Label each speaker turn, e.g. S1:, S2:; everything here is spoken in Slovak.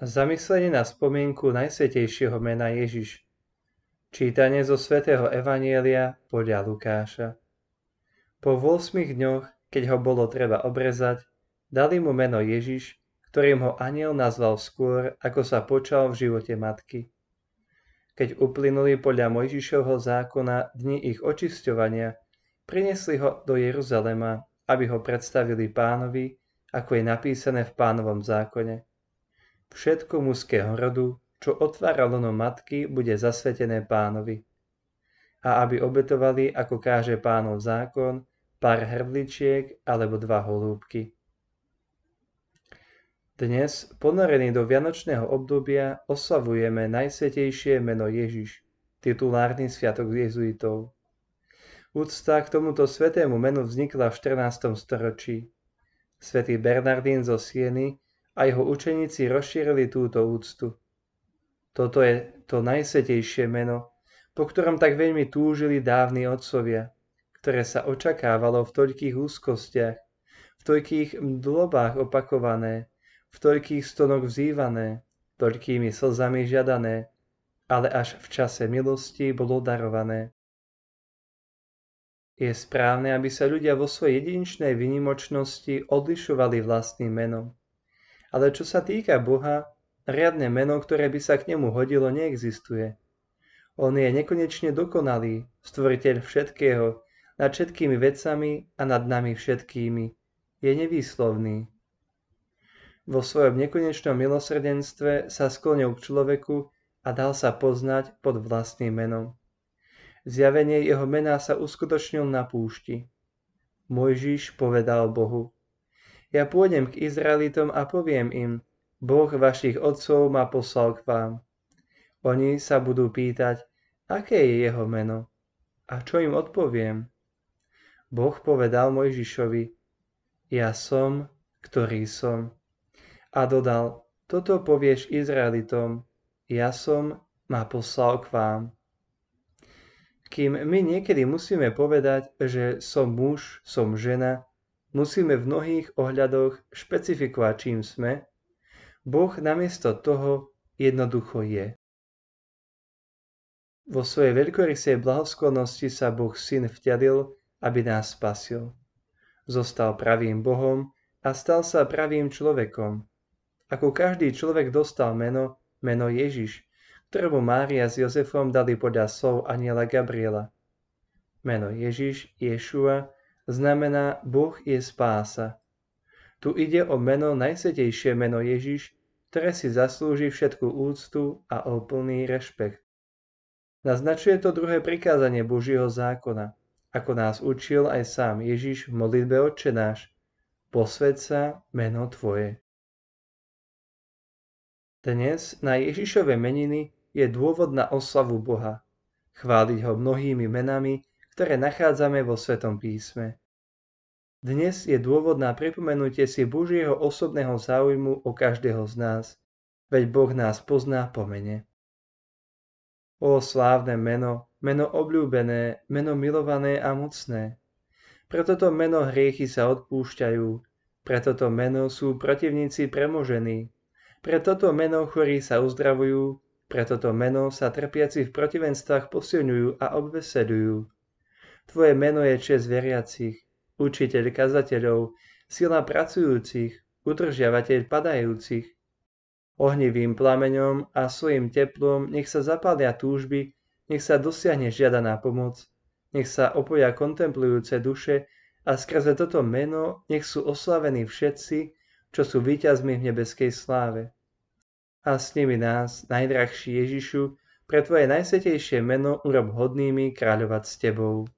S1: Zamyslenie na spomienku Najsvetejšieho mena Ježiš. Čítanie zo svätého Evanielia podľa Lukáša. Po 8 dňoch, keď ho bolo treba obrezať, dali mu meno Ježiš, ktorým ho aniel nazval skôr, ako sa počal v živote matky. Keď uplynuli podľa Mojžišovho zákona dni ich očisťovania, priniesli ho do Jeruzalema, aby ho predstavili pánovi, ako je napísané v pánovom zákone – Všetko mužského rodu, čo otvára lono matky, bude zasvetené pánovi. A aby obetovali, ako káže pánov zákon, pár hrdličiek alebo dva holúbky. Dnes, ponorený do vianočného obdobia, oslavujeme najsvetejšie meno Ježiš, titulárny sviatok jezuitov. Úcta k tomuto svetému menu vznikla v 14. storočí. Svetý Bernardín zo Sieny a jeho učeníci rozšírili túto úctu. Toto je to najsvetejšie meno, po ktorom tak veľmi túžili dávni otcovia, ktoré sa očakávalo v toľkých úzkostiach, v toľkých mdlobách opakované, v toľkých stonok vzývané, toľkými slzami žiadané, ale až v čase milosti bolo darované. Je správne, aby sa ľudia vo svojej jedinečnej vynimočnosti odlišovali vlastným menom. Ale čo sa týka Boha, riadne meno, ktoré by sa k nemu hodilo, neexistuje. On je nekonečne dokonalý, stvoriteľ všetkého, nad všetkými vecami a nad nami všetkými. Je nevýslovný. Vo svojom nekonečnom milosrdenstve sa sklonil k človeku a dal sa poznať pod vlastným menom. Zjavenie jeho mena sa uskutočnil na púšti. Mojžiš povedal Bohu, ja pôjdem k Izraelitom a poviem im, Boh vašich otcov ma poslal k vám. Oni sa budú pýtať, aké je jeho meno. A čo im odpoviem? Boh povedal Mojžišovi, ja som, ktorý som. A dodal, toto povieš Izraelitom, ja som, ma poslal k vám. Kým my niekedy musíme povedať, že som muž, som žena, musíme v mnohých ohľadoch špecifikovať, čím sme, Boh namiesto toho jednoducho je. Vo svojej veľkorysej blahosklonnosti sa Boh Syn vťadil, aby nás spasil. Zostal pravým Bohom a stal sa pravým človekom. Ako každý človek dostal meno, meno Ježiš, ktorému Mária s Jozefom dali podľa slov aniela Gabriela. Meno Ježiš, Ješua, znamená Boh je spása. Tu ide o meno najsvetejšie meno Ježiš, ktoré si zaslúži všetku úctu a úplný rešpekt. Naznačuje to druhé prikázanie Božieho zákona, ako nás učil aj sám Ježiš v modlitbe Otče náš. Posved sa meno Tvoje. Dnes na Ježišove meniny je dôvod na oslavu Boha. Chváliť ho mnohými menami, ktoré nachádzame vo Svetom písme. Dnes je dôvod na pripomenutie si Božieho osobného záujmu o každého z nás, veď Boh nás pozná po mene. O slávne meno, meno obľúbené, meno milované a mocné. Pre toto meno hriechy sa odpúšťajú, pre toto meno sú protivníci premožení, pre toto meno chorí sa uzdravujú, pre toto meno sa trpiaci v protivenstvách posilňujú a obvesedujú. Tvoje meno je čest veriacich, učiteľ kazateľov, sila pracujúcich, udržiavateľ padajúcich. Ohnivým plameňom a svojim teplom nech sa zapália túžby, nech sa dosiahne žiadaná pomoc, nech sa opoja kontemplujúce duše a skrze toto meno nech sú oslavení všetci, čo sú víťazmi v nebeskej sláve. A s nimi nás, najdrahší Ježišu, pre Tvoje najsvetejšie meno urob hodnými kráľovať s Tebou.